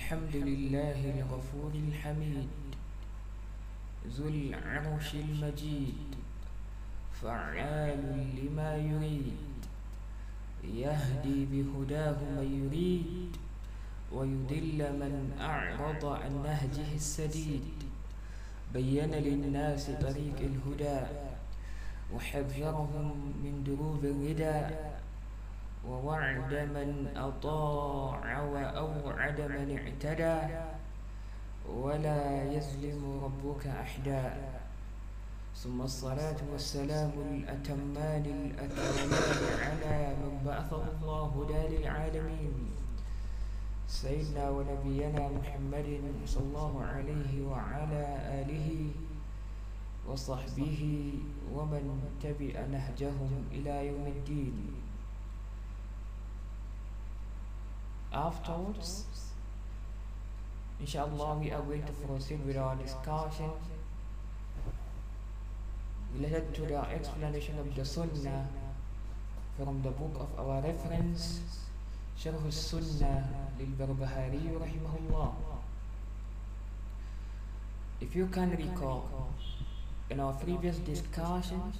الحمد لله الغفور الحميد ذو العرش المجيد فعال لما يريد يهدي بهداه من يريد ويدل من أعرض عن نهجه السديد بين للناس طريق الهدى وحذرهم من دروب الردى. ووعد من أطاع وأوعد من اعتدى ولا يظلم ربك أحدا. ثم الصلاة والسلام الأتمان الأكرمان على من بعثه الله هدى للعالمين سيدنا ونبينا محمد صلى الله عليه وعلى آله وصحبه ومن تبع نهجهم إلى يوم الدين. Afterwards, inshallah, we are going to proceed with our discussion related to the explanation of the Sunnah from the book of our reference, Sharh al-Sunnah lil-Barbahari rahimahullah. If you can recall, in our previous discussion,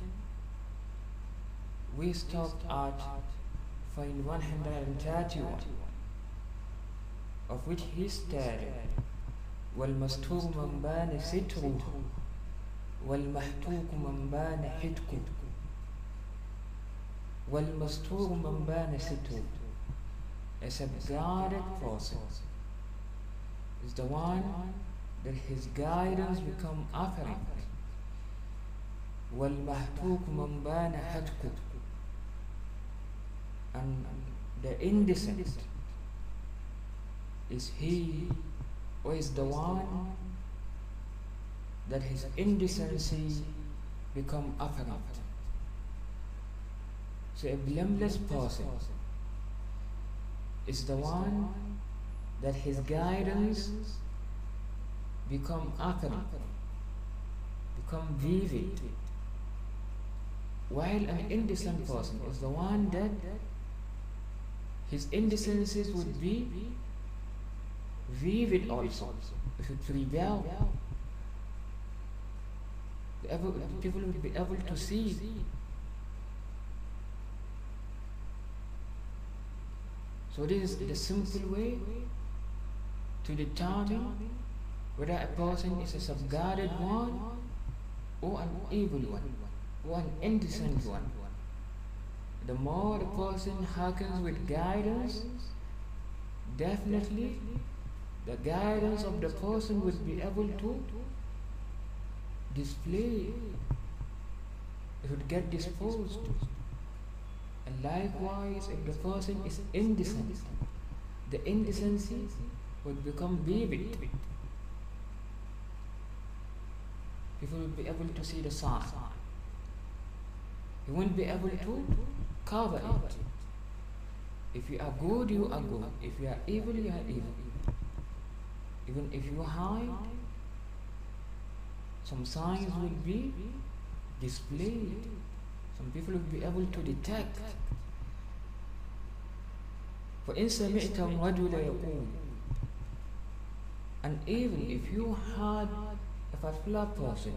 we stopped at point 131 of which he stated والمستور من بان ستره والمحتوك من بان حتكه والمستور من بان ستره is a guided person is the one that his guidance become apparent والمحتوك من بان حتكه and the indecent is he or is the one that his indecency become apparent. So a blameless person is the one that his guidance become apparent, become vivid. While an indecent person is the one that his indecencies would be vivid also. If it rebel, people will be able to see. So this is the simple way to determine whether a person is a subguarded one or an evil one or an indecent one. The more the person hearkens with guidance, definitely the guidance of the person will be able to display it would get disposed. And likewise if the person is indecent the indecency would become vivid. People will be able to see the sign you won't be able to cover it. If you are good you are good. If you are evil you are evil even if you hide, some signs will be displayed. Some people will be able to detect. فإن سمعت الرجل يقول and even if you heard a particular person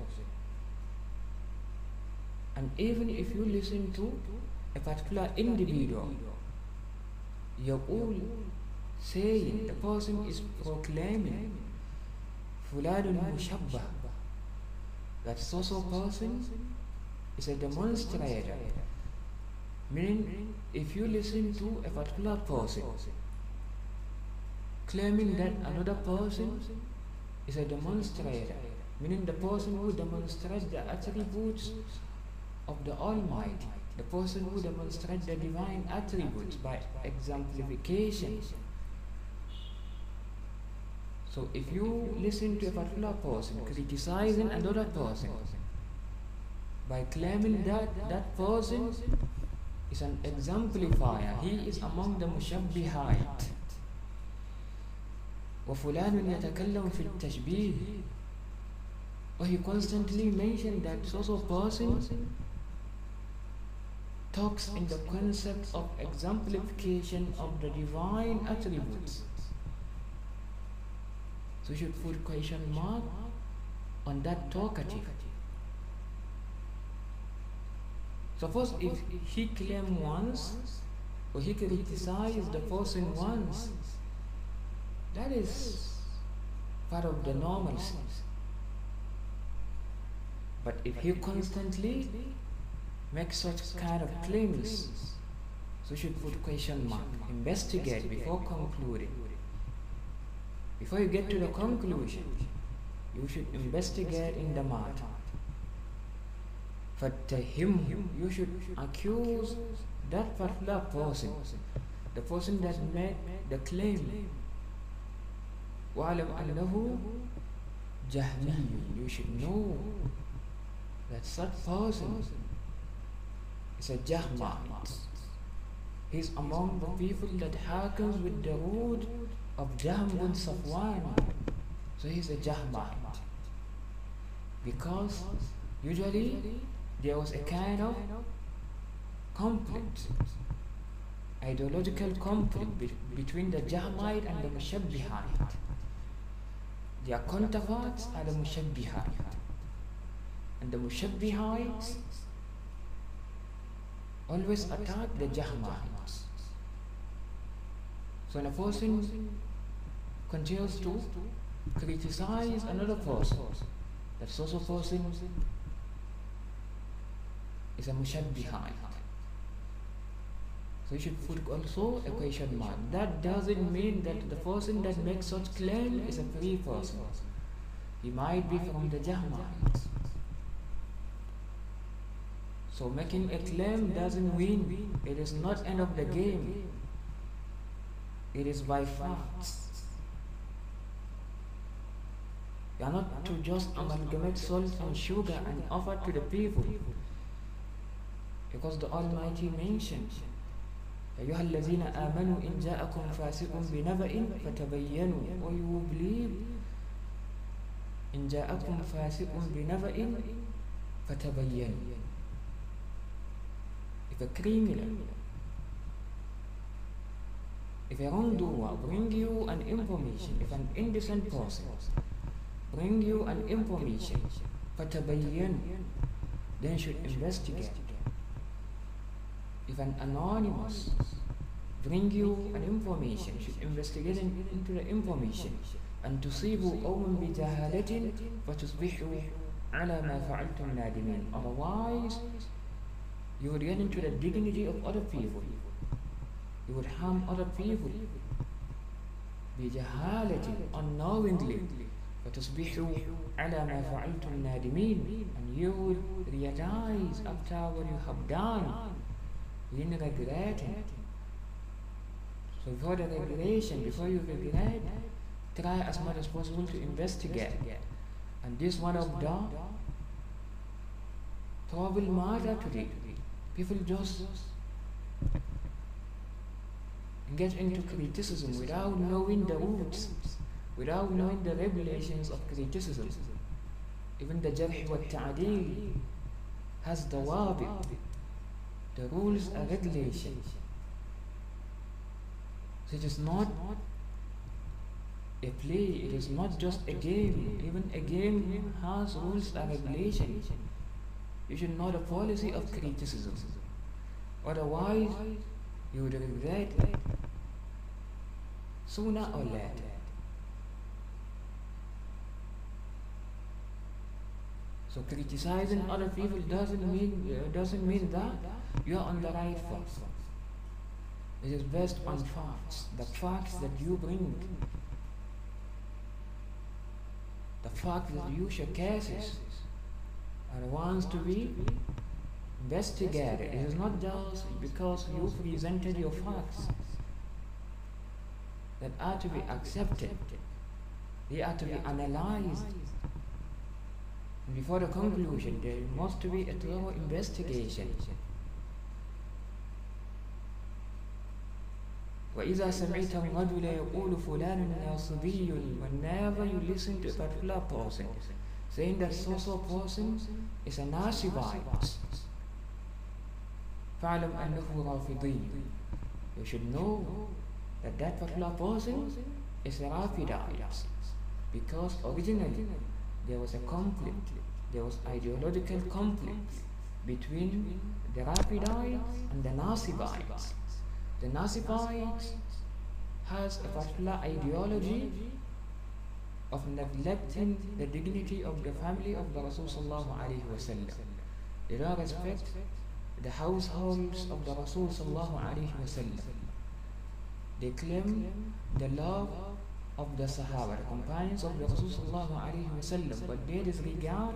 and even if you listen to a particular individual يقول saying, the person is proclaiming Fuladun Mushabbah that so so person is a demonstrator. Meaning, if you listen to a particular person claiming that another person is a demonstrator, meaning the person who demonstrates the attributes of the Almighty, the person who demonstrates the divine attributes by exemplification so if you listen to a particular person criticizing another person by claiming that that person is an exemplifier, he is among the mushabbihite. وفلان يتكلم في التشبيه or he constantly mentioned that so so person talks in the concept of exemplification of the divine attributes so you should put question mark on that talkative. Suppose if he claim once or he criticize the person once, that is part of the normalcy. But if he constantly makes such kind of claims, so you should put question mark, investigate before concluding. Before you get to the conclusion, you should investigate in the matter. But to him, you should accuse that particular person, the person that made the claim. وَعَلَمْ أَنَّهُ جَهْمِيٌّ You should know that such person is a Jahmite. He's among the people that hearkens with the root of Jahm Safwan. So he's a Jahmite. Because usually there was a kind of conflict, ideological conflict be between the Jahmite and the Mushabbihite. Their counterparts are the Mushabbihite. And the Mushabbihites always attack the Jahmites. So when a person continues to criticize another person, that social person is a Mushabbihite. So you should put also a question mark. That doesn't mean that the person that makes such claim is a free person. He might be from the Jahmites. So making a claim doesn't win. It is not end of the game. It is by facts. You are not to just amalgamate salt and sugar and offer to the people. Because the Almighty mentioned, أيها الذين آمنوا إن جاءكم فاسق بنبأ فتبينوا or you believe إن جاءكم فاسق بنبأ فتبينوا if a criminal if a wrongdoer bring you an information if an indecent person bring you an information فتبين then should investigate if an anonymous bring you an information should investigate into the information أن تصيبوا قوما بجهالة فتصبحوا على ما فعلتم نادمين otherwise you would get into the dignity of other people you would harm other people بجهالة unknowingly فتصبحوا على ما فعلتم نادمين and you will realize after what you have done in regretting. So before the regulation, before you regret, try as much as possible to investigate. And this one of the trouble matter today. People just get into criticism without knowing the roots, without knowing the regulations of criticism. Even the jarh wa ta'adil has the wabit, the rules and regulations. So it is not a play, it is not just a game. Even a game has rules and regulations. You should know the policy of criticism. Otherwise, you would regret it sooner or later. So criticizing other people doesn't mean uh, doesn't mean that you are on the right path. It is based on facts, the facts that you bring, the facts that you share cases are the ones to be investigate it. It is not just because you presented your facts that are to be accepted. They are to be analyzed. And before the conclusion, there must be a thorough investigation. وإذا سمعت الرجل يقول فلان ناصبي whenever you listen to a particular person saying that so-so person is a Nasibite فاعلم أنه رافضي you should know that that particular person is a Rafidite Because originally there was a conflict, there was ideological conflict between the Rafidites and the Nasibites. The Nasibites has a particular ideology of neglecting the dignity of the family of the Rasul sallallahu alaihi wasallam. They don't respect the households of the Rasul sallallahu alaihi wasallam. They claim the love of the Sahaba, the companions of the Rasul sallallahu alaihi wasallam, but they disregard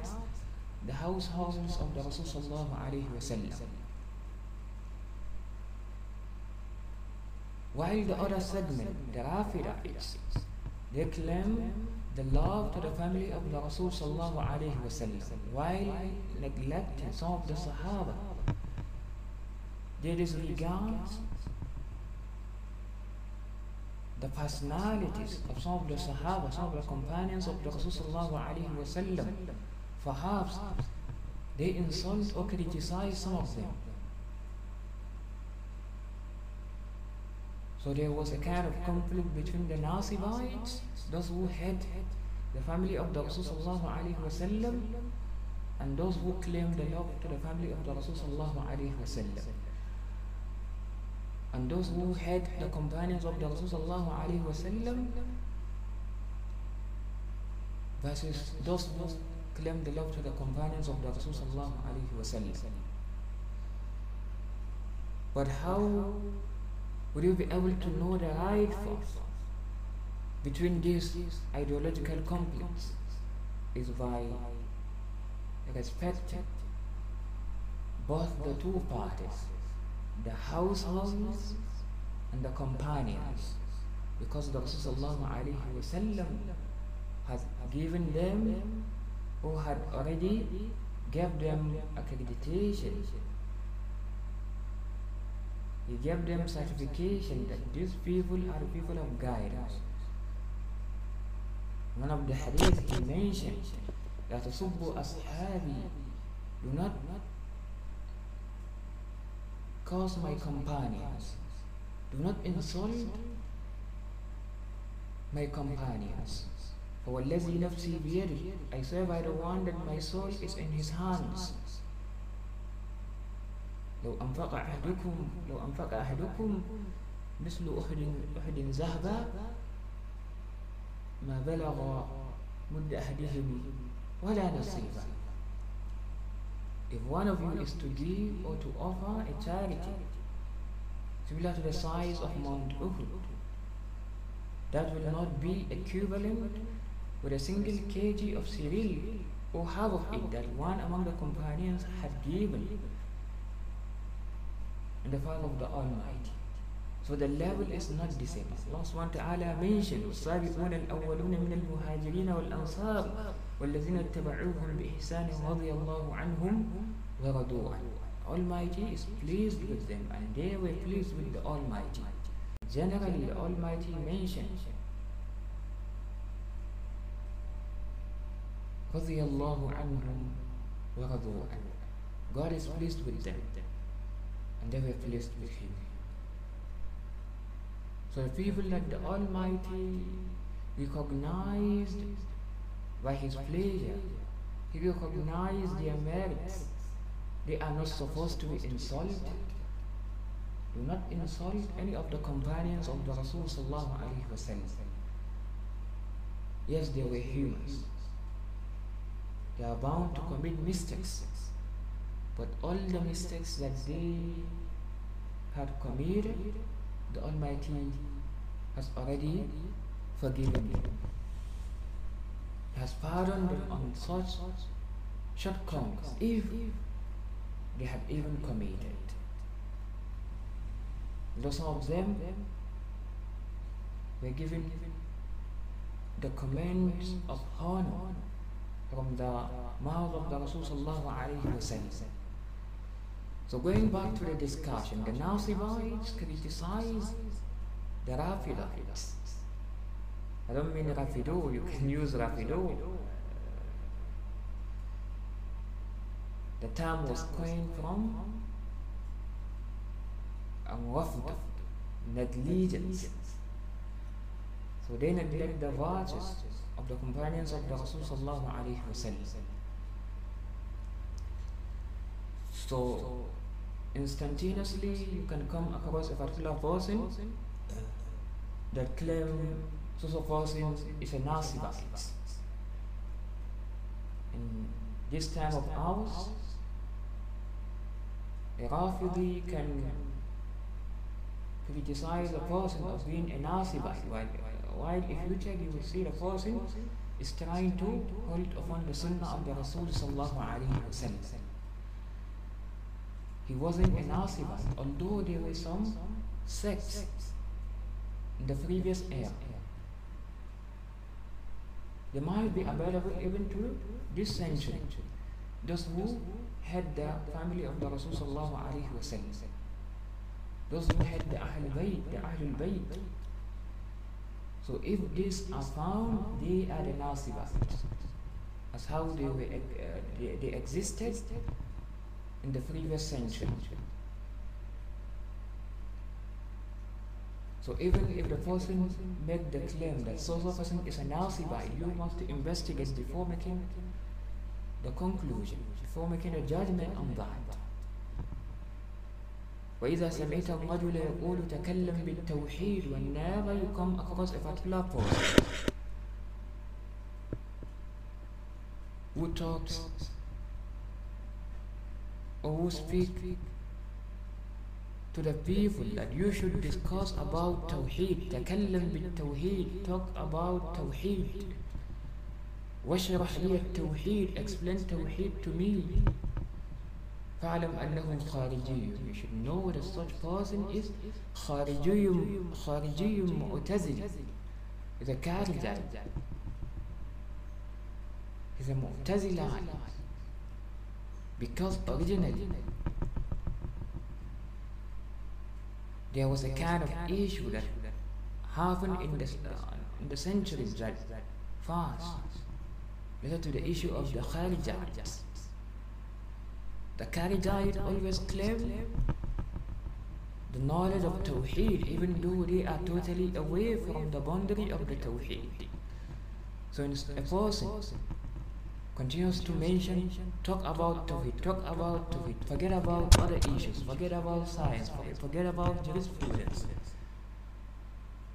the households of the Rasul sallallahu alaihi wasallam. While the other segment, the Rafidites, they claim the love to the family of the Rasul sallallahu alaihi wasallam, while neglecting some of the Sahaba. They disregard the personalities of some of the Sahaba, some of the companions of the Rasul sallallahu alaihi wasallam. Perhaps they insult or criticize some of them. So there was a kind of conflict between the Nasibites, those who hate the family of the Rasul and those who claim the love to the family of the Rasul and those who hate the companions of the Rasul versus those who claim the love to the companions of the Rasul But how would you be able to know the right force between these ideological conflicts is by respecting both the two parties, the households and the companions, because the Rasulullah has given them or had already gave them accreditation he gave them certification that these people are people of guidance. One of the hadith he mentioned that Subbu Ashabi do not cause my companions, do not insult my companions. فوالذي نفسي بيده I swear by the one that my soul is in his hands لو أنفق أحدكم لو أنفق أحدكم مثل أحد أحد ذهبا ما بلغ مد أحدهم ولا نصيبا If one of you is to give or to offer a charity similar to the size of Mount Uhud, that will not be equivalent with a single kg of cereal or half of it that one among the companions had given in the power of the Almighty. So the level is not the same. Allah subhanahu wa ta'ala mentioned والسابقون الأولون من المهاجرين والأنصار والذين اتبعوهم بإحسان رضي الله عنهم ورضوا عنه. Almighty is pleased with them and they were pleased with the Almighty. Generally, the Almighty mentions رضي الله عنهم ورضوا عنه. God is pleased with them and they were pleased with him. So the people that the Almighty recognized by his pleasure, he recognized their merits. They are not supposed to be insulted. Do not insult any of the companions of the Rasul sallallahu alaihi wasallam. Yes, they were humans. They are bound to commit mistakes. But all the mistakes that they had committed, the Almighty has already forgiven them. Has pardoned on such shortcomings, if they have even committed. Though some of them were given the commands of honor from the mouth of the Rasul. So going back to the discussion, the Nasibites criticize the Rafidites. I don't mean Rafido, you can use Rafido. The term was coined from Rafd, negligence. So they neglect the virtues of the companions of the Rasul sallallahu alayhi wasallam. So instantaneously you can come across a particular person that claim so so person is a Nasibite. In this time of ours, a Rafidi can criticize a person of being a Nasibite, while, while if you check, you will see the person is trying to hold upon the Sunnah of the Rasul sallallahu alaihi wasallam. He wasn't a Nasibite, although there were some sects in the previous era. They might be available even to this century. Those who had the family of the Rasul sallallahu. Those who had the Ahl Bayt, the Ahlul Bayt. So if these are found, they are the Nasibat. As how they were, uh, they, they existed in the previous century. So even if the person make the claim that so so person is a Nasibite, you must investigate before making the conclusion, before making a judgment on that. وإذا سمعت الرجل يقول تكلم بالتوحيد whenever you come across a particular person who talks or who speak to the people that you should discuss about Tawheed تكلم بالتوحيد talk about Tawheed واشرح لي التوحيد explain Tawheed to me فاعلم أنه خارجي you should know that such person is خارجي خارجي معتزلي كارجي is a معتزلة because originally there was a kind of issue that happened in the, uh, in the centuries that fast related to the issue of the Kharijites the Kharijite always claim the knowledge of Tawheed even though they are totally away from the boundary of the Tawheed. So a person continues to mention, talk about Tawheed, talk about Tawheed, forget about other issues, forget about science, forget about jurisprudence.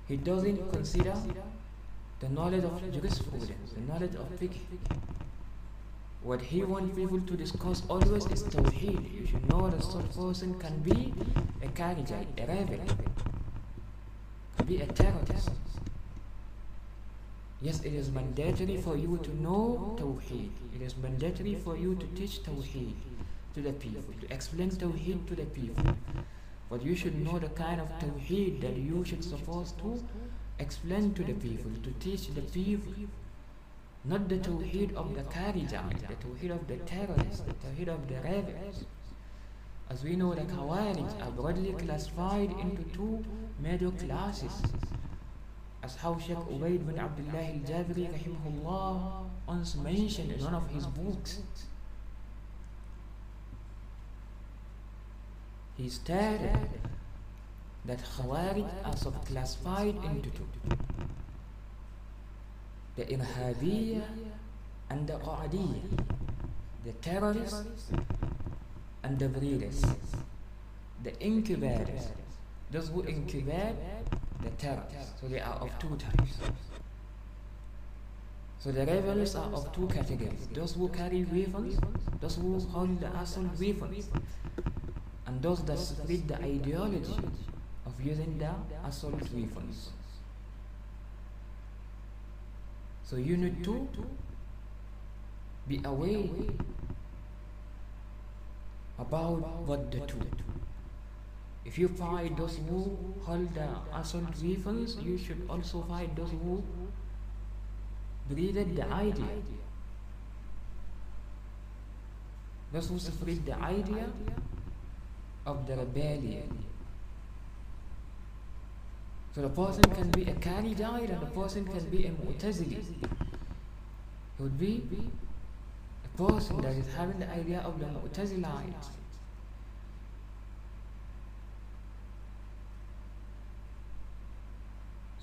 He doesn't consider the knowledge of jurisprudence, the knowledge of fiqh, what he wants people to discuss always is Tawheed. You should know that such person can be a Kharijite, a rebel, can be a terrorist. Yes, it is mandatory for you to know Tawheed. It is mandatory for you to teach Tawheed to the people, to explain Tawheed to the people. But you should know the kind of Tawheed that you should supposed to explain to the people, to teach the people not the Tawheed of the Kharijite, the Tawheed of the terrorists, the Tawheed of the rebels. As we know, the Khawarij are broadly classified into two major classes. As how Sheikh Ubaid bin Abdullah al-Jabiri rahimahullah once mentioned in one of his books. He stated that Khawarij are subclassified into two. the Irhabiyya and the Qa'adiyya, the terrorists and the breeders, the incubators, those who incubate the terrorists. So they are of two types. So the rebels are of two categories those who carry weapons, those who hold the assault weapons, and those that spread the ideology of using the assault weapons. So you need to be aware about what the two. If you fight those who hold the assault weapons, you should also fight those who breathed the idea. Those who spread the idea of the rebellion. So the person can be a Kharijite and the person can be a Mu'tazili. He would be a person that is having the idea of the Mu'tazilites.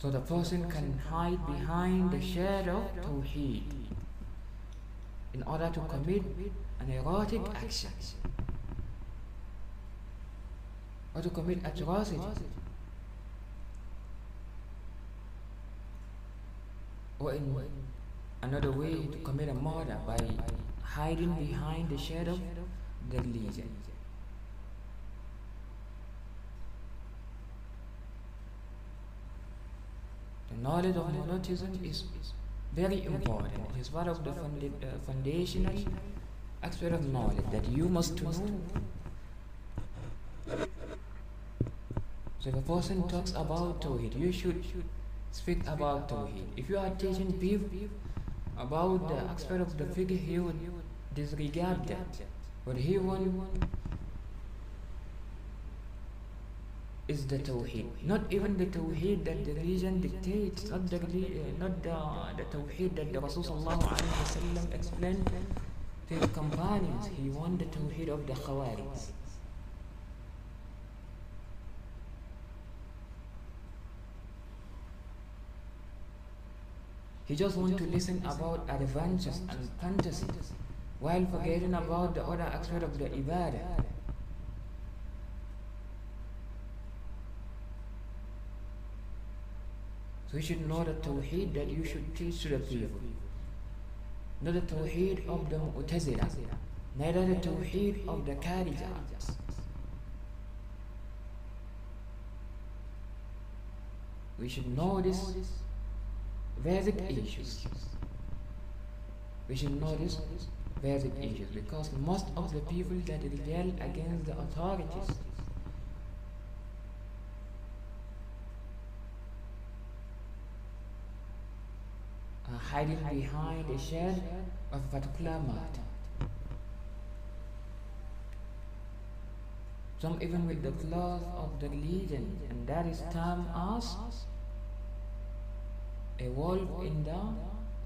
So the person can hide behind the shade of Tawheed in order to commit an erotic action or to commit atrocity or in another way to commit a murder by hiding behind the shadow of the religion. The knowledge of monotheism is very important. It is one of the founda- uh, foundational aspect of knowledge that you must know. So if a person talks about Tawheed, you should speak about Tawheed. If you are teaching people about the aspect of the fiqh, he would disregard that. What he want is the Tawheed. Not even the Tawheed that the religion dictates, not the, uh, not the, the Tawheed that the Rasul explained to his companions. He want the Tawheed of the Khawarij. He just want to listen about adventures and fantasies while forgetting about the other aspect of the ibadah. So you should know the tawheed that you should teach to the people. Not the tawheed of the Mu'tazila, neither the tawheed of the Kharijah. We should know these basic issues. We should know these basic issues because most of the people that rebel against the authorities are hiding behind a shade of a particular matter. Some even with the cloth of the religion, and that is termed as a wolf in the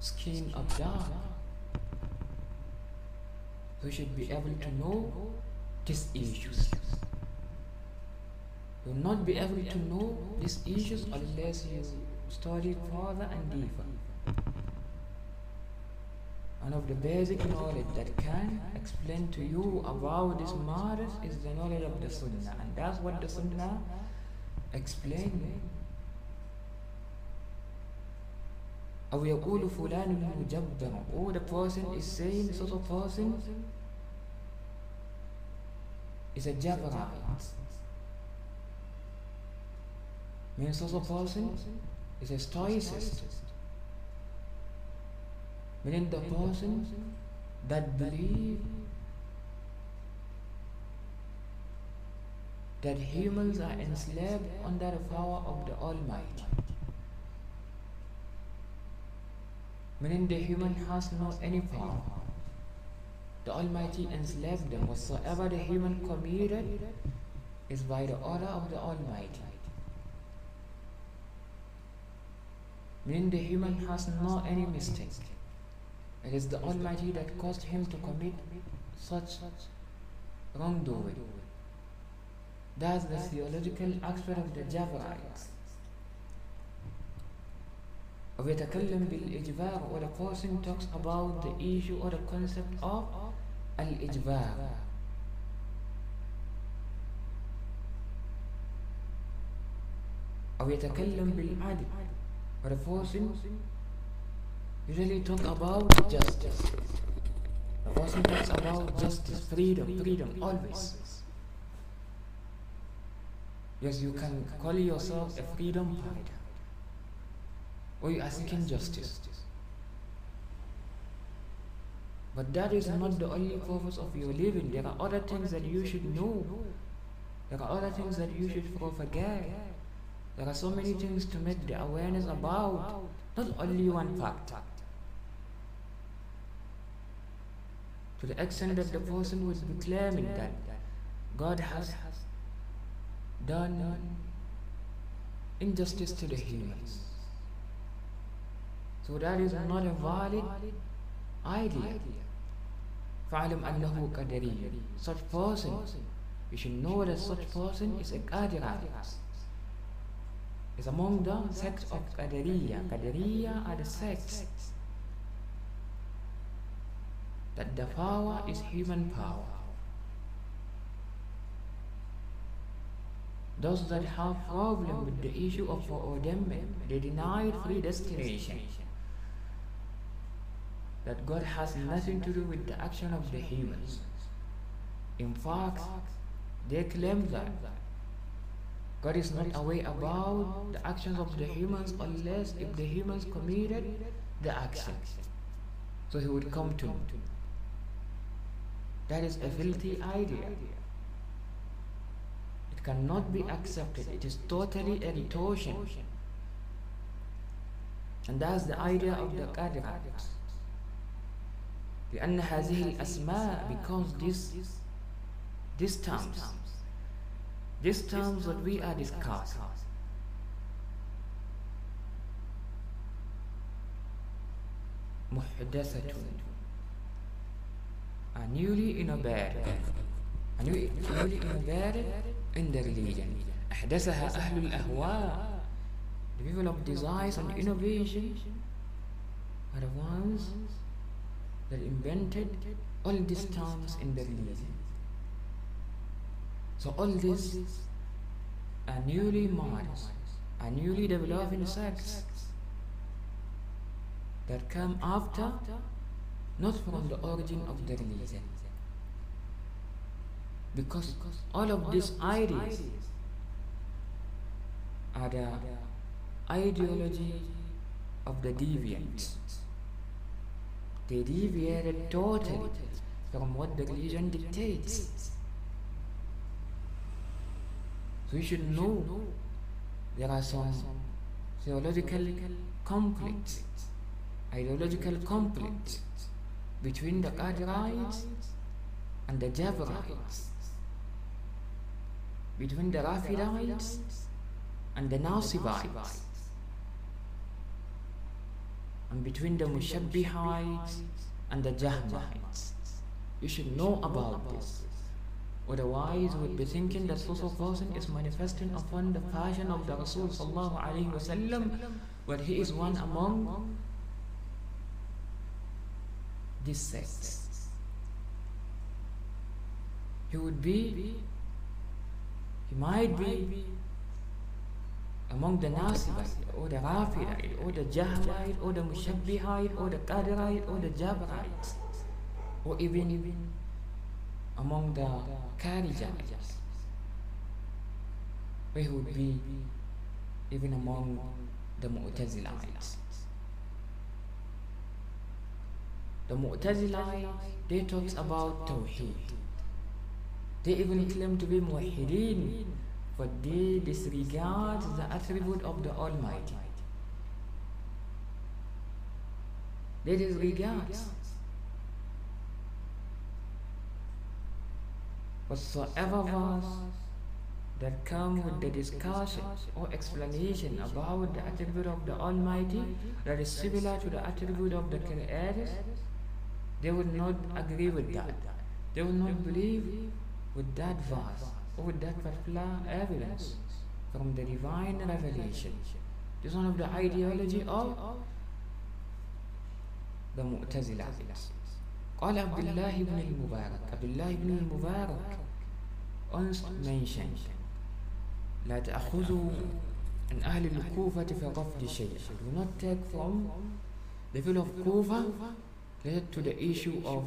skin of dog. We should be able to know these issues. You will not be able to know these issues unless you study further and deeper. One of the basic knowledge that can explain to you about this matters is the knowledge of the Sunnah. And that's what the Sunnah explained. أو يقول فلان مجبر or oh, the person is saying sort of person is a Jabarite means sort of person is a stoicist meaning the person that believe that humans are enslaved under the power of the Almighty meaning the human has no any power. The Almighty enslaved them. Whatsoever the human committed is by the order of the Almighty. Meaning the human has no any mistake. It is the Almighty that caused him to commit such wrongdoing. That's the theological aspect of the Jabarites. ويتكلم بالإجبار or the person talks about the issue or the concept of الإجبار أو يتكلم بالعدل or the person usually talk about justice the person talks about justice freedom freedom always yes you can call yourself a freedom fighter or you are seeking justice. But that is not the only purpose of your living. There are other things that you should know. There are other things that you should propagate. There are so many things to make the awareness about, not only one fact. To the extent that the person would be claiming that God has done injustice to the humans. So that is not a valid idea. فاعلم أنه قدري Such person, you should know that such person is a qadirite. is among the sects of Qadariya. Qadariya are the sects that the power is human power. Those that have problem with the issue of foreordainment, they denied predestination. That God has nothing to do with the action of the humans. In fact, they claim that God is not aware about the actions of the humans unless if the humans committed the action. So he would come to. That is a filthy idea. It cannot be accepted. It is totally a distortion. And that's the idea of the Qadrat. لأن هذه الأسماء because this these terms these terms that we are discussing محدثة are newly innovated are newly innovated in the religion أحدثها أهل الأهواء the people of desires and innovation are the ones that invented all these terms in the religion so all these are newly models, are newly developing sects that come after, not from the origin of the religion. Because all of these ideas are the ideology of the deviants. They deviated totally from what the religion dictates. So we should know there are some theological conflicts, ideological conflicts between the Qadirites and the Jabarites, between the Rafidites and the Nasibites, and between the Mushabbihites and the Jahmites. You should know about this. Otherwise, we would be thinking that so person is manifesting upon the fashion of the Rasul sallallahu but he is one among these sects. He would be, he might be among the Nasibite, or the Rafidite, or the Jahmite, or the Mushabbihite, or the Qadirite, or the Jabarites, or even among the Kharijites, we would be even among the Mu'tazilites. The Mu'tazilites, they talk about Tawheed. They even claim to be Muwahideen, but they disregard the attribute of the Almighty. They disregard whatsoever verse that come with the discussion or explanation about the attribute of the Almighty that is similar to the attribute of the Creator, they would not agree with that. They would not believe with that verse or with that particular evidence from the divine revelation. This is one of the ideology of the Mu'tazilah. قال عبد الله بن المبارك عبد الله بن المبارك once mentioned لا تأخذوا عن أهل الكوفة في رفض شيء do not take from the people of Kufa related to the issue of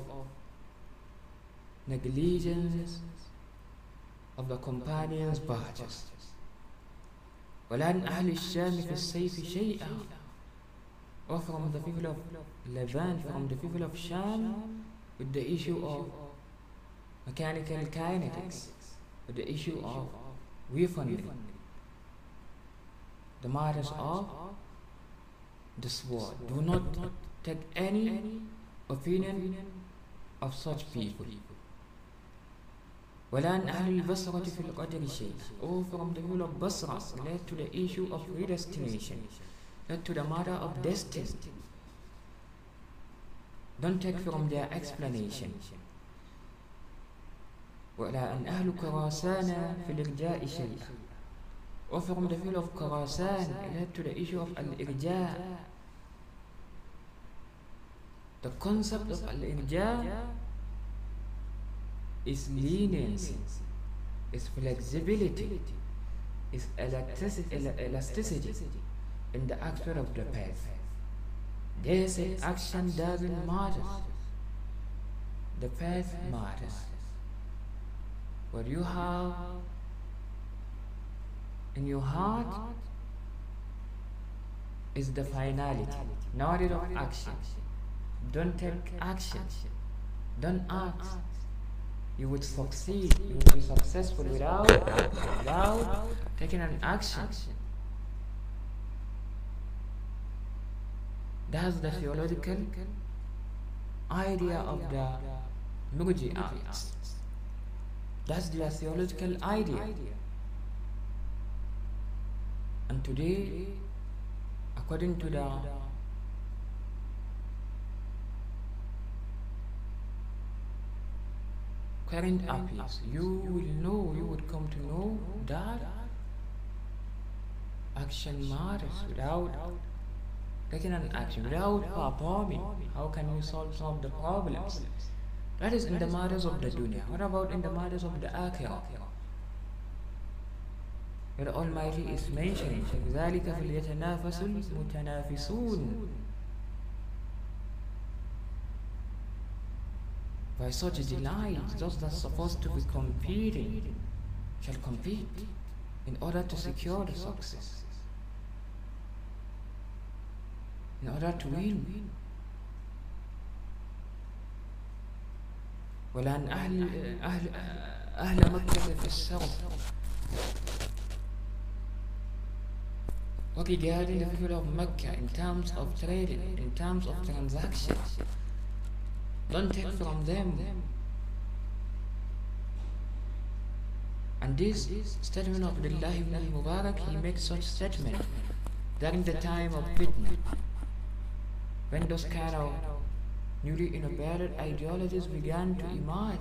negligence of the companions' barges ولا عن أهل الشام في السيف شيئا or from the people of Levant, from the people of Sham, with the issue of mechanical kinetics, with the issue of weaponry, the matters of the sword. Do not take any opinion of such people. ولا عن أهل البصرة في القدر شيء or from the people of Basra related to the issue of predestination led to the matter of destiny. Don't take from their explanation. ولا أن أهل كراسانا في الإرجاء شيئا or from the field of it led to the issue of al-irja. The concept of al-irja is leniency, is flexibility, is elasticity in the action of the path. They say action doesn't matter. The path matters. What you have in your heart is the finality, not of action. Don't take action. Don't act. You would succeed. You would be successful without without taking an action. That's the theological idea of the Murji'ah. That's their theological idea. And today, according to the current affairs, you will know, you would come to know that action matters without taking an action, without performing. How can you solve some of the problems? That is in the matters of the dunya. What about in the matters of the akhirah? The Almighty is mentioning ذلك فليتنافس المتنافسون By such delight, those that are supposed to be competing shall compete in order to secure the success, in order to win. ولأن أهل أهل أهل مكة في السرف regarding the people of Mecca in terms of trading, in terms of transactions. Don't take from them. And this statement of Abdullah ibn al-Mubarak, he makes such statement during the time of fitna, when those kind of newly innovated ideologies began to emerge.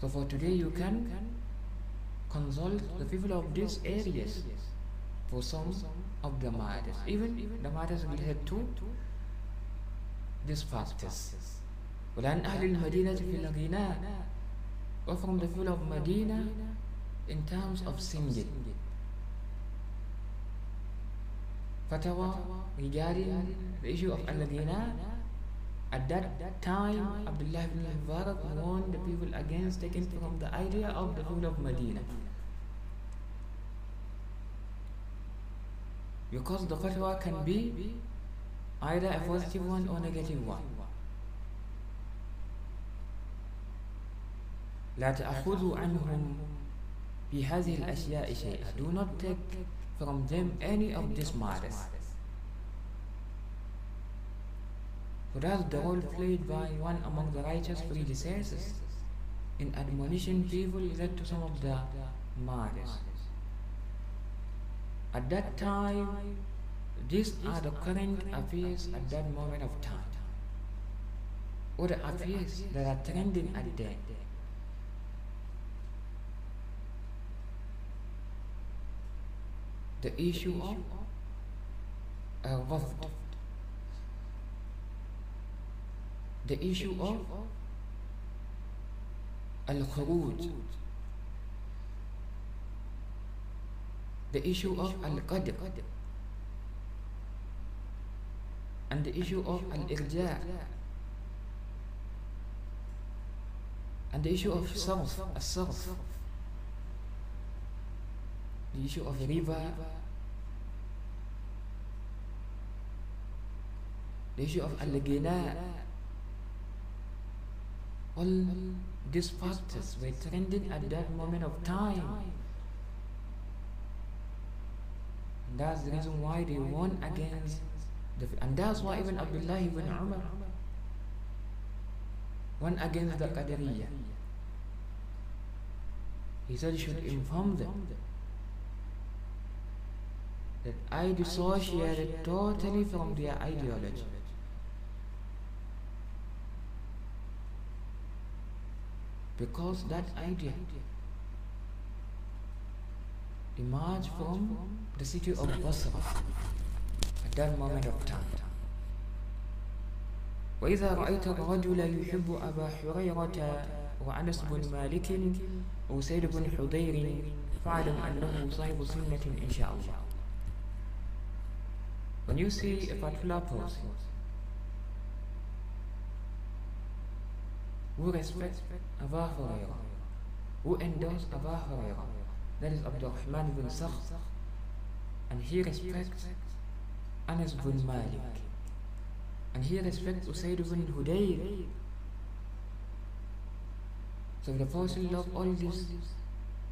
So for today you can consult the people of these areas for some of the matters. Even the matters related to these factors. ولأن أهل المدينة في الغناء or from the people of Medina in terms of singing. Fatwa regarding the issue of al-ghina at that time, Abdullah ibn Mubarak warned the people against taking from the idea of the people of Medina. Because the fatwa can be either a positive one or negative one. لا تأخذوا عنهم بهذه الأشياء شيئا. Do not take from them any of these matters. So that's the role played by one among the righteous predecessors in admonishing people led to some of the matters. At that time, these are the current affairs at that moment of time, or the affairs that are trending at that. The issue of uh, a Rafd the issue of al-khuruj the issue of al-qadr. And the issue of al-irja. And the issue of sarf al-sarf the issue of riba. The issue of al-ghina. All these factors were trending at that moment of time. And that's the reason why they won against the and that's why even Abdullah ibn Umar won against the Qadariyah. He said he should inform them that I dissociated totally from their ideology. because that idea emerged from the city of Basra at that moment of time. وإذا رأيت الرجل يحب أبا حريرة وأنس بن مالك وسيد بن حضير فاعلم أنه صاحب سنة إن شاء الله. When you see a particular person who respects Abu Hurairah, who endorses Abu Hurairah, that is Abdullah ibn Sakhr, and he respects Anas ibn Malik, and he respects Usaid ibn Hudayr. So the person loved all these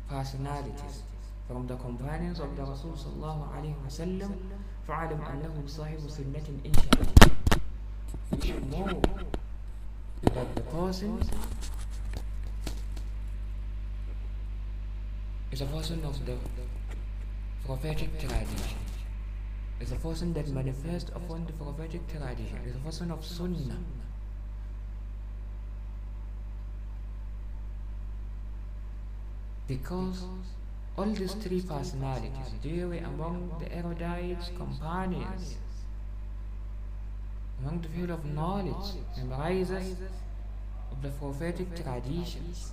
personalities from the companions of the Rasul sallallahu alayhi wa sallam فَعَلَمْ أَنَّهُمْ صَاحِبُ سِنَّةٍ إِنْشَاءَ We should know that the person is a person of the prophetic tradition. Is a person that manifests upon the prophetic tradition. Is a person of sunnah. Because all these three personalities, they were among the erudites, companions, among the field of knowledge, memorizers of the prophetic traditions.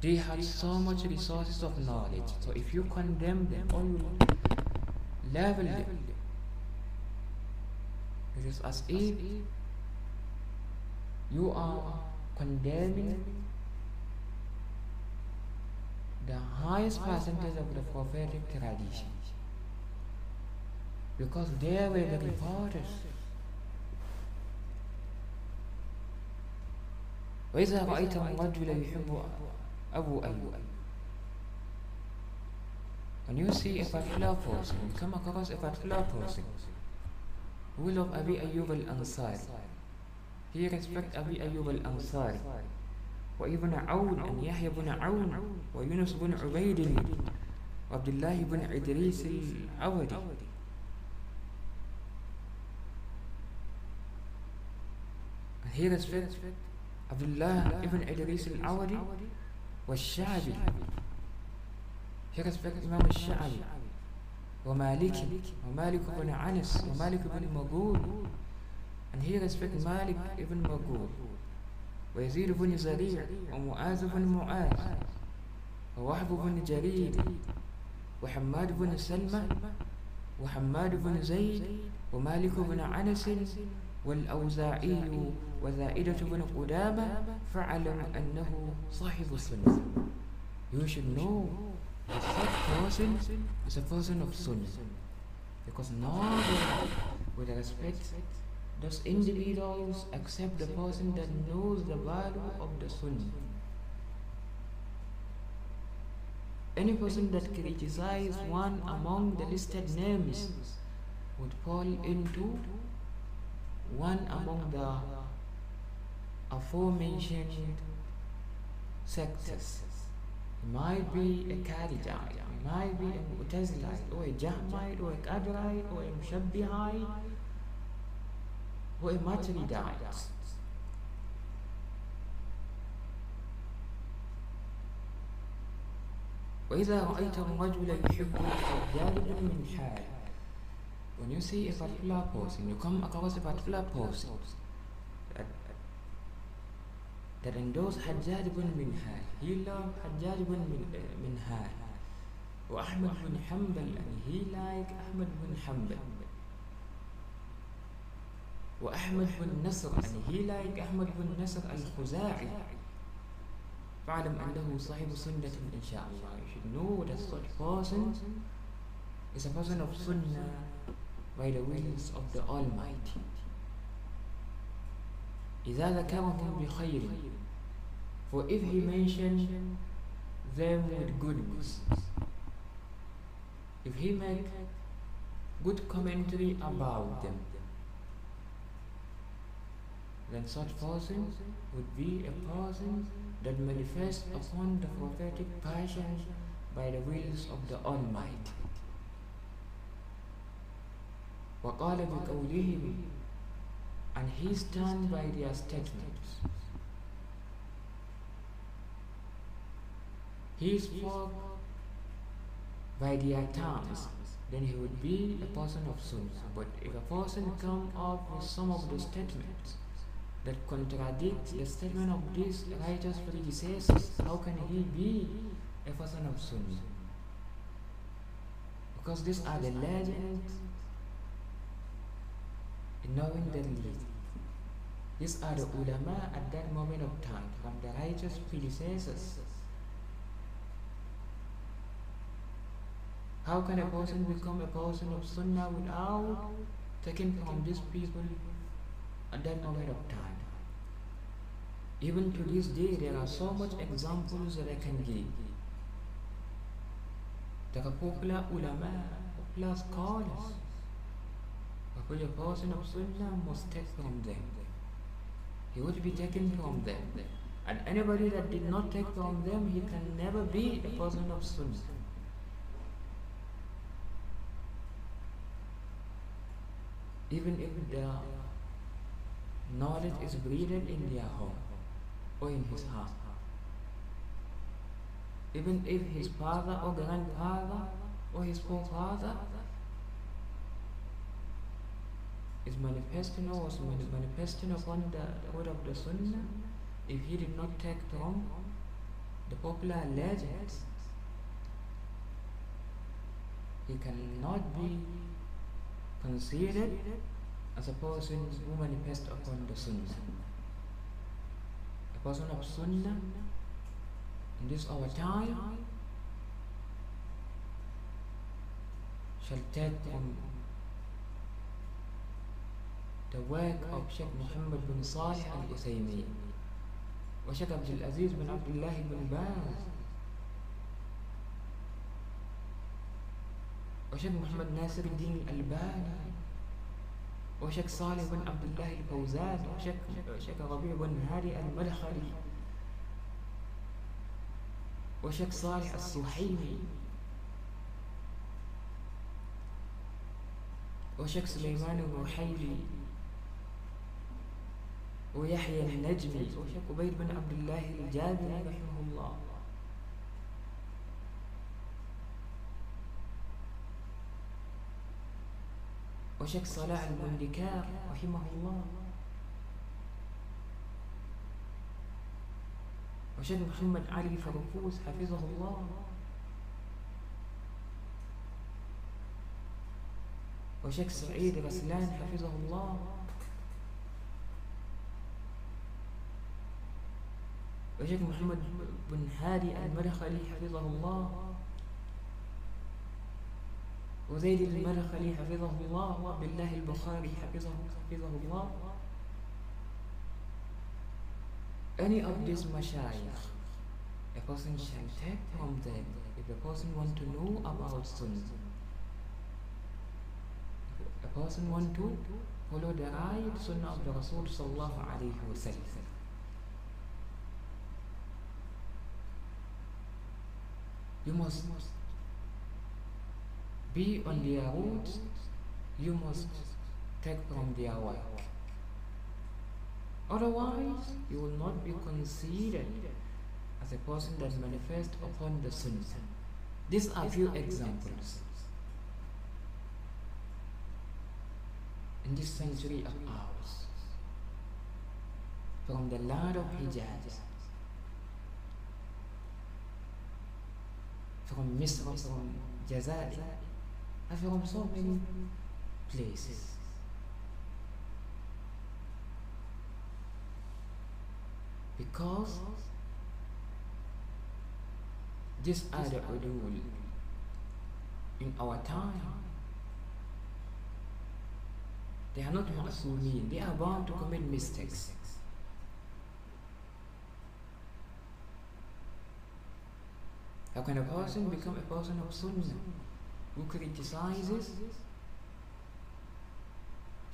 They had so much resources of knowledge. So if you condemn them or you level them, it is as if you are condemning the highest percentage of the prophetic tradition because they were the reporters وإذا رأيت الرجل يحب أبو أيوب when you see a particular person you come across a particular person who love Abi Ayyub al-Ansari he respect Abi Ayyub al-Ansari وابن عون أن يحيى بن عون ويونس بن عبيد وعبد الله بن إدريس العودي and he respect الله ابن إدريس العودي والشعبي. He respect إمام الشعبي ومالك. ومالك بن عنس ومالك بن مقول and he respect مالك ابن مقول ويزيد بن زريع. ومعاذ بن معاذ. ووهب بن جرير. وحماد بن سلمة. وحماد بن زيد. ومالك بن عنس والأوزاعي. وزائدة بن قدامة فاعلم أنه صاحب السنة You should know that such person is a person of sunnah because nobody with respect Those individuals accept the person that knows the value of the Sunnah. Any person that criticizes one among the listed names would fall into one among the aforementioned sects. He might be a Kharijite, he might be a Mu'tazilite, or a Jahmite, or a Qadirite, or a Mushabbihite, or a Maturidite. وإذا رأيت الرجل يحب الحجاج من حال When you see a particular person, you come across a particular person that, ترندوس حجاج بن منهاج هيلام حجاج بن منهاج. وأحمد بن حنبل يعني هي لايك أحمد بن حنبل. وأحمد بن نصر يعني هي لايك أحمد بن نصر الخزاعي. فاعلم أنه صاحب سنة إن شاء الله. You should know that such person is a person of sunnah by the wills of the almighty. إذا ذكرهم بخير for if he mentioned them with goodness if he make good commentary about them then such person would be a person that manifests upon the prophetic passion by the wills of the Almighty. وقال بقولهم and he stand by their statements. He spoke by their terms, then he would be a person of Sunnah. But if a person come up with some of the statements that contradict the statement of these righteous predecessors, how can he be a person of Sunnah? Because these are the legends knowing the religion. These are the ulama at that moment of time from the righteous predecessors. How can a person become a person of sunnah without taking from these people at that moment of time? Even to this day, there are so much examples that I can give. Are popular ulama, popular scholars. A person of sunnah must take from them. He would be taken from them. And anybody that did not take from them, he can never be a person of sunnah. Even if the knowledge is breeded in their home or in his heart. Even if his father or grandfather or his forefather is manifesting was manifesting upon the word of the Sunnah, if he did not take from the popular legends, he cannot be considered as a person who manifests upon the Sunnah. A person of Sunnah in this our time shall take from work of Sheikh Muhammad bin Salih al-Uthaymeen وشيخ عبد العزيز بن عبد الله بن باز وشيخ محمد ناصر الدين الألباني وشيخ صالح بن عبد الله الفوزان وشيخ شيخ ربيع بن هادي المدخلي وشيخ صالح السحيمي وشيخ سليمان الرحيلي ويحيى النجمي وشيخ عبيد بن عبد الله الجابري رحمه الله. وشيخ صلاح المملكار رحمه الله. وشيخ محمد علي فرفوس حفظه الله. وشيخ سعيد غسلان حفظه الله. وشيخ محمد بن هادي المدخلي حفظه الله وزيد المدخلي حفظه الله وعبد الله البخاري حفظه حفظه الله any of these mashayikh a person shall take from them if a person want to know about sunnah a person want to follow the right sunnah of the Rasul sallallahu alayhi wa sallam you must be on their route you must take from their work. Otherwise you will not be considered as a person that manifests upon the sunnah these are few examples. In this century of ours from the land of Hijaz from Misr, from Jazair, and from so many places. Because these are the ulul in our time. They are not masumin, they are bound to commit mistakes. How can a person become a person of Sunnah who criticizes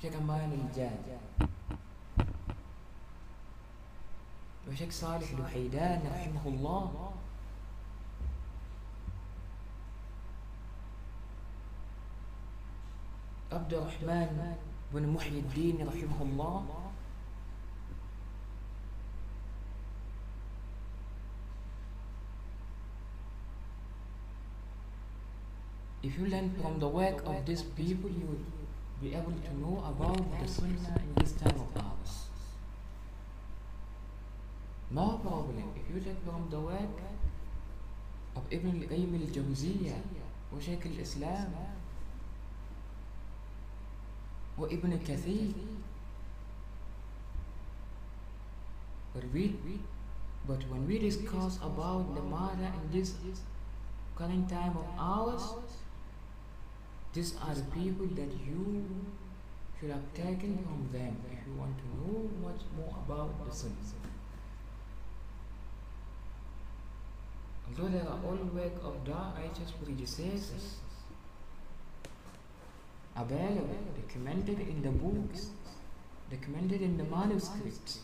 Sheikh Aman al-Jad وشيخ صالح الوحيدان رحمه الله عبد الرحمن بن محي الدين رحمه الله If you learn from the work of these people, you will be able to know about the Sunnah in this time of ours. No problem. If you learn from the work of Ibn al-Qayyim al-Jawziyah وشيخ الإسلام وابن كثير but we but when we discuss about the matter in this current time of ours these are the people that you should have taken from them if you want to know much more about the Sunnah. Although there are all work of the righteous predecessors available, documented in the books, documented in the manuscripts.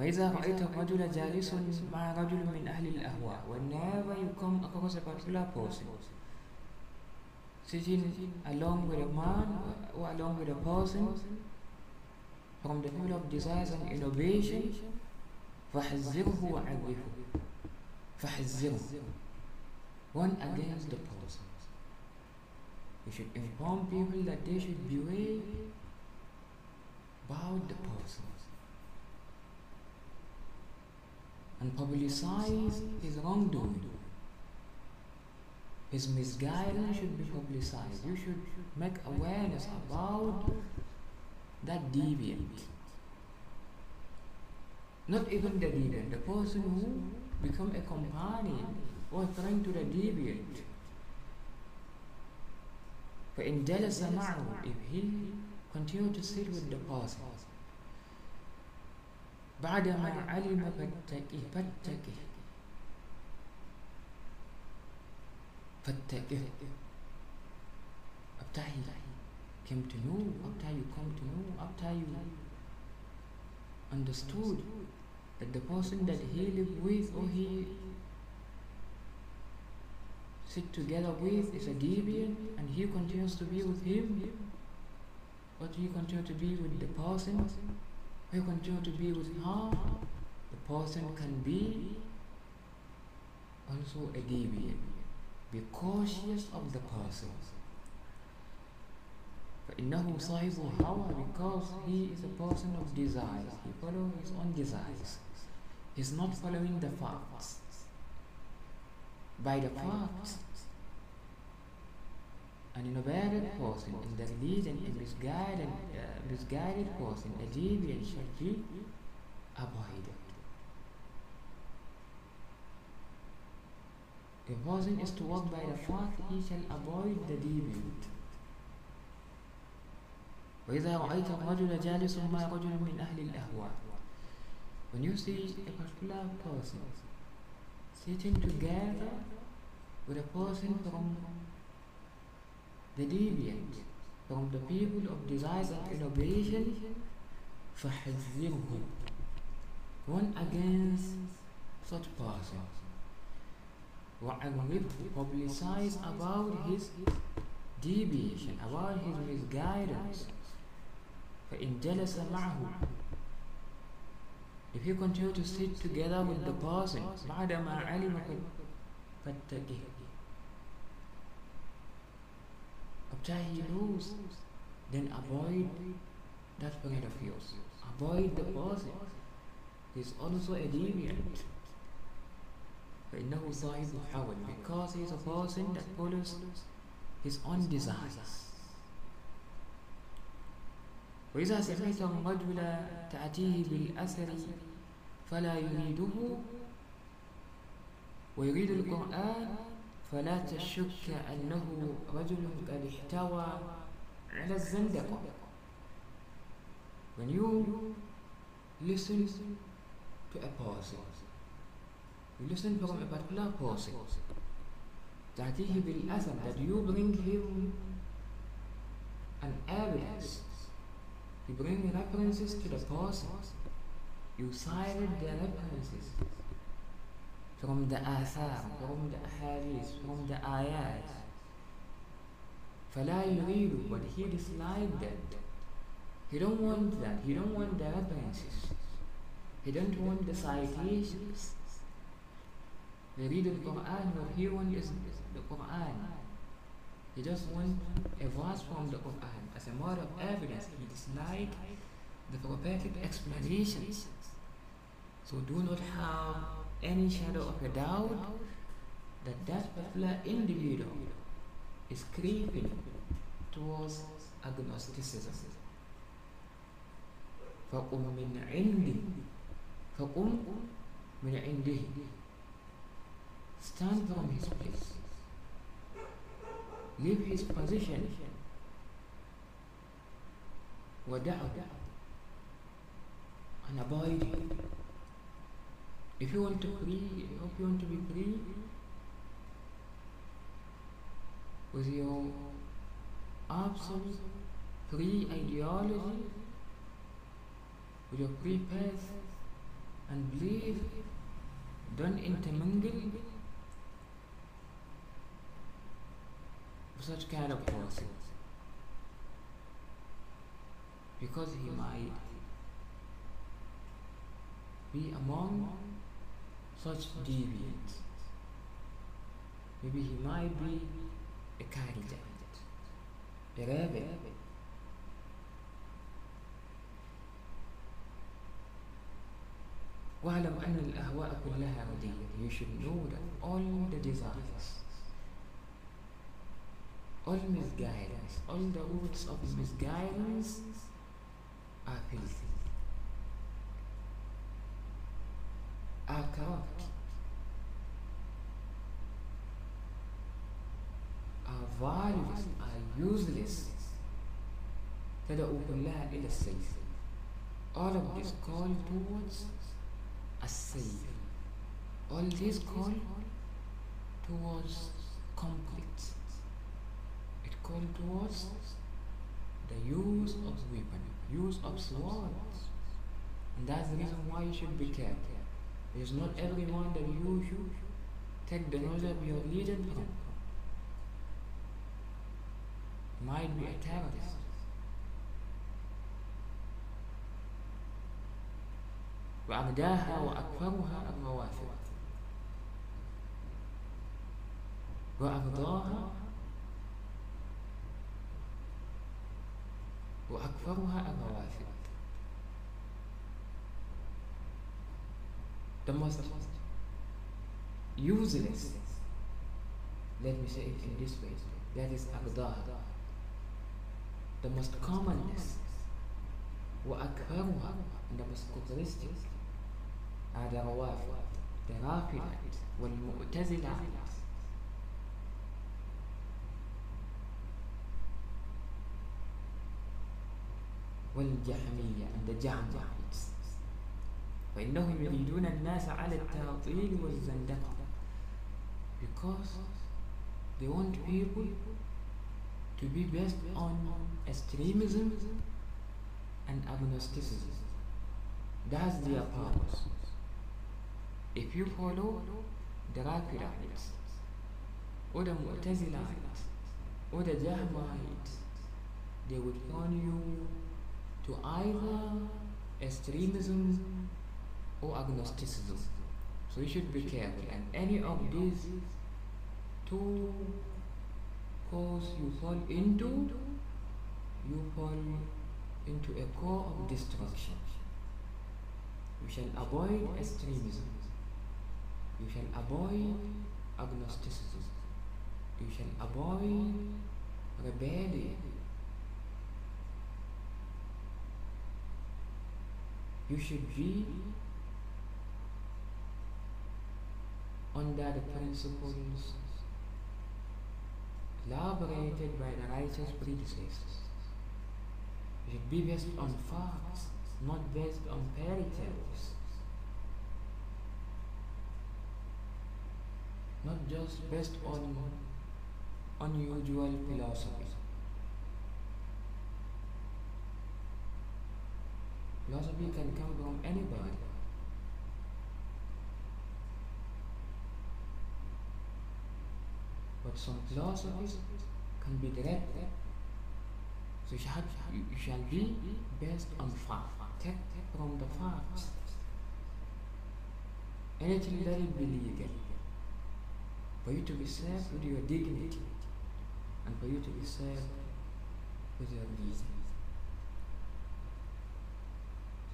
وإذا رأيت الرجل جالس مع رجل من أهل الأهواء whenever you come across a particular person sitting along with a man or along with a person from the people of desires and innovation فحذره وعرفه فحذره one against the person you should inform people that they should beware about the person and publicize his wrongdoing. His misguidance should be publicized. You should make awareness about that deviant. Not even the deviant, the person who become a companion or friend to the deviant. فإن جلس معه if he continue to sit with the person بعدما علم فاتقه فاتقه فاتقه after he came to know after you come to know after you understood that the person that he lived with or he sit together with is a deviant and he continues to be with him but he continue to be with the person we continue to be with her, the person can be also a deviant. Be cautious of the person. فإنه صاحب هوى because he is a person of desires. He follows his own desires. He's not following the facts. By the facts, an innovative person in the religion, a misguided, uh, misguided person, a deviant shall be avoided. A person is to walk by the path, he shall avoid the deviant. وإذا رأيت الرجل جالس مع رجل من أهل الأهواء When you see a particular person sitting together with a person from the deviant from the people of desires and innovation فحذره one against such person وعرفه publicize about his deviation about his misguidance فإن جلس معه if you continue to sit together with the person بعدما علم فاتقه after he knows, then avoid that friend of yours. Avoid the person. He's also a deviant. فإنه صاحب حول because he's a person that follows his own desires. وإذا سمعت الرجل تأتيه بالأثر فلا يريده ويريد القرآن فلا تشك أنه رجل قد احتوى على الزندقة when you listen to a person you listen from a particular person تأتيه بالأثر that you bring him an evidence you bring references to the person you cited the references from the athar, from the ahadith, from the ayat. فلا يريد but he disliked that. He don't want that. He don't want the references. He don't want the citations. They read the Quran, what he wants is the Quran. He just wants a verse from the Quran as a matter of evidence. He disliked the prophetic explanations. So do not have any shadow of a doubt that that particular individual is creeping towards agnosticism. فقم من عندي فقم من عنده stand from his place leave his position ودعه and abide if you want to free if you want to be free. With your absolute free ideology with your free path and belief don't intermingle with such kind of person. Because he might be among such deviants. Maybe he might be a candidate, a rebel. واعلم أن الأهواء كلها ردية. You should know that all the desires, all misguidance, all the roots of misguidance are filthy, are corrupt, are valueless, are useless. تدعو كلها إلى السيف. All of this call towards a safe. All this call towards conflict. It call towards the use of weapon, use of swords. And that's the reason why you should be careful. It's not everyone that you should take the knowledge of your religion from. Might be a terrorist. وأغداها وأكثرها الروافد وأفضاها وأكثرها الروافد The most useless, let me say it in this way, that is أغداها The most commonness وأكثرها and the most characteristic are the روافد the رافضة والمعتزلة والجهمية and the Jahmites وإنهم يريدون الناس على التعطيل والزندقة because they want people to be based on extremism and agnosticism. That's their purpose. If you follow the Rafidites, or the Mu'tazilites, or the Jahmites, they will turn you to either extremism or agnosticism. So you should be careful. And any of these two cause you fall into, you fall into a core of destruction. You shall avoid extremism. You shall avoid agnosticism. You shall avoid rebellion. You should be under the principles elaborated by the righteous predecessors. It should be based on facts, not based on fairy tales. Not just based on unusual philosophy. Philosophy can come from anybody. But some philosophies can be direct. So you shall, you, shall be based on fact. From the facts. Anything that it be legal. For you to be saved with your dignity and for you to be saved with your reason.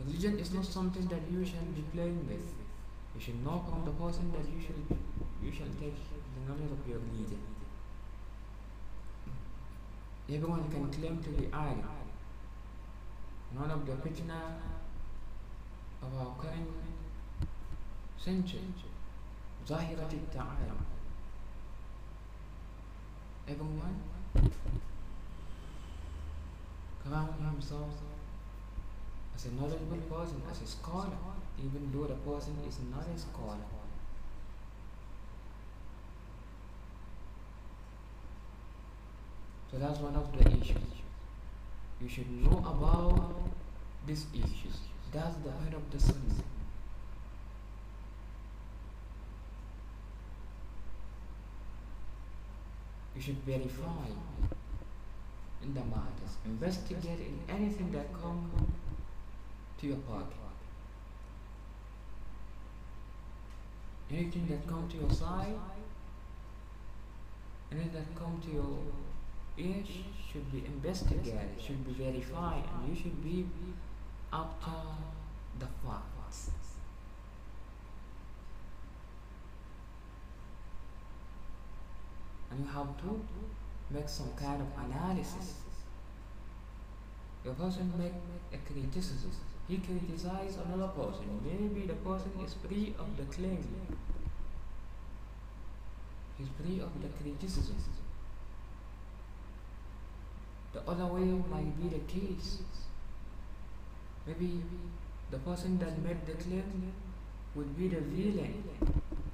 Religion is not something that you shall be playing with. You should know from the person that you shall you shall take the knowledge of your religion. Everyone can claim to be alim. One of the fitna of our current century, ظاهرة التعالم. Everyone crown himself as a knowledgeable person, as a scholar, even though the person is not a scholar. So that's one of the issues. You should know about these issues. That's the heart of the sunnah. You should verify in the matters. Investigate in anything that comes to your pocket. Anything that comes to your side, anything that comes to your ears should be investigated, should be verified, and you should be after the facts. And you have to make some kind of analysis. A person make a criticism. He criticizes another person. Maybe the person is free of the claim. He's free of the criticism. The other way might be the case. Maybe the person that made the claim would be the villain.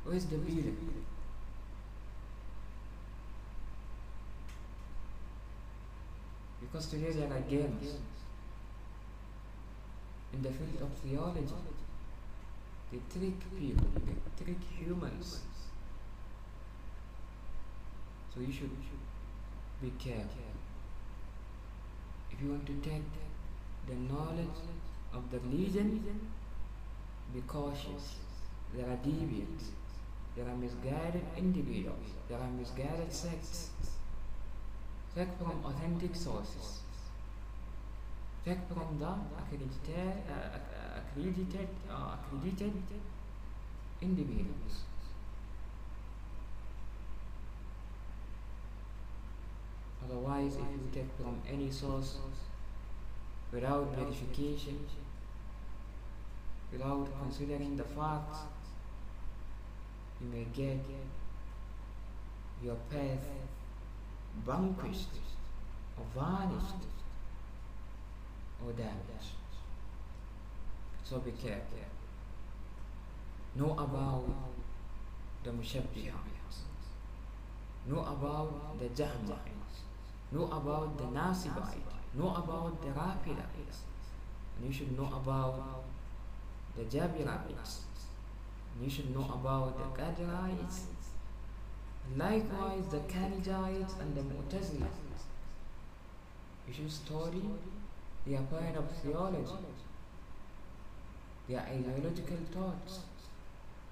Who is the villain? Because today there are games in the field of theology. They trick people, they trick humans. So you should be careful. If you want to take the knowledge of the religion, be cautious. There are deviants, there are misguided individuals, there are misguided sects. Check from authentic sources. Check from the accredited, uh, accredited, uh, accredited individuals. Otherwise, if you take from any source without verification, without considering the facts, you may get your path vanquished or vanished or damaged. So be careful. Know about the Mushabbihah. Know about the Jahmites. Know about the Nasibite. Know about the Rafidites. And you should know about the Jabarites. And you should know about the Qadirites. Likewise, the Kharijites and the Mu'tazilas. You should study their point of theology, their ideological thoughts,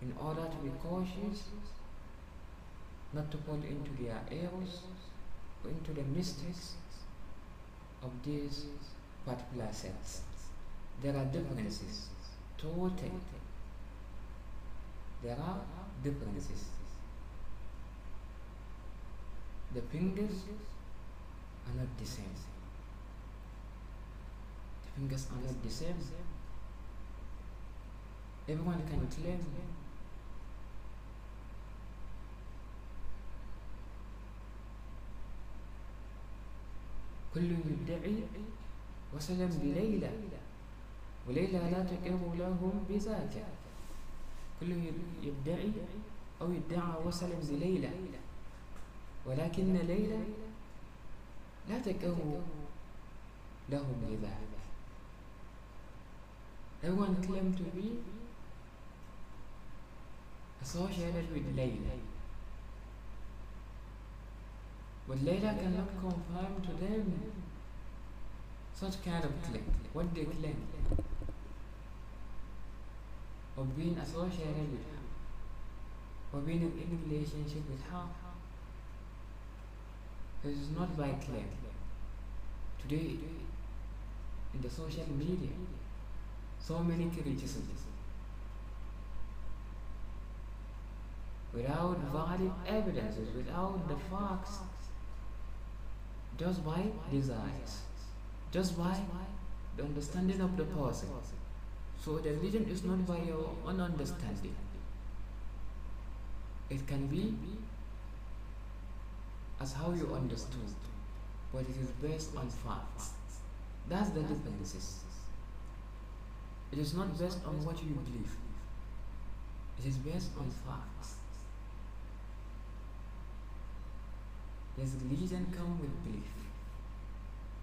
in order to be cautious, not to fall into their errors or into the mysteries of these particular cells. There are differences, totally. There are differences. The fingers are not the same. The fingers are not the same. Everyone can claim كل يدعي وسلم بليلى وليلى لا تقر لهم بذاك كل يدعي أو يدعى وسلم بليلى ولكن ليلى لا تقر لهم بذاك Everyone claimed to be associated with Layla. But later cannot confirm to them such kind of claim. What they claim of being associated with her, or being in relationship with her. This is not by claim. Today, in the social media, so many criticisms without valid evidences, without the facts, just by desires, just by the understanding of the person. So the religion is not by your own understanding. It can be as how you understood, but it is based on facts. That's the differences. It is not based on what you believe. It is based on facts. Yes, religion come with belief,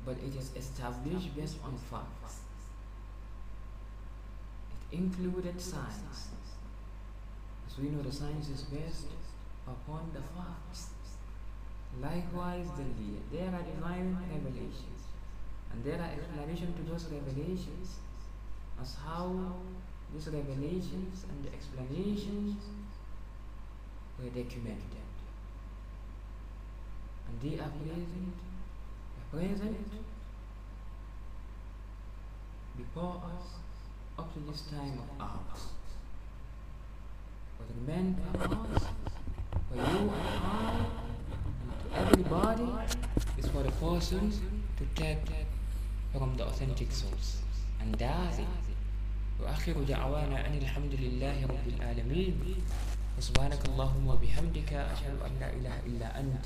but it is established based on facts. It included science. As we know, the science is based upon the facts. Likewise, the. There are divine revelations, and there are explanations to those revelations as how these revelations and the explanations were documented. And they are present, present before us up to this time of ours. But remain for us, for you and I, and to everybody, is for the person to take from the authentic source. And that's it. وآخر دعوانا أن الحمد لله رب العالمين وسبحانك اللهم وبحمدك أشهد أن لا إله إلا أنت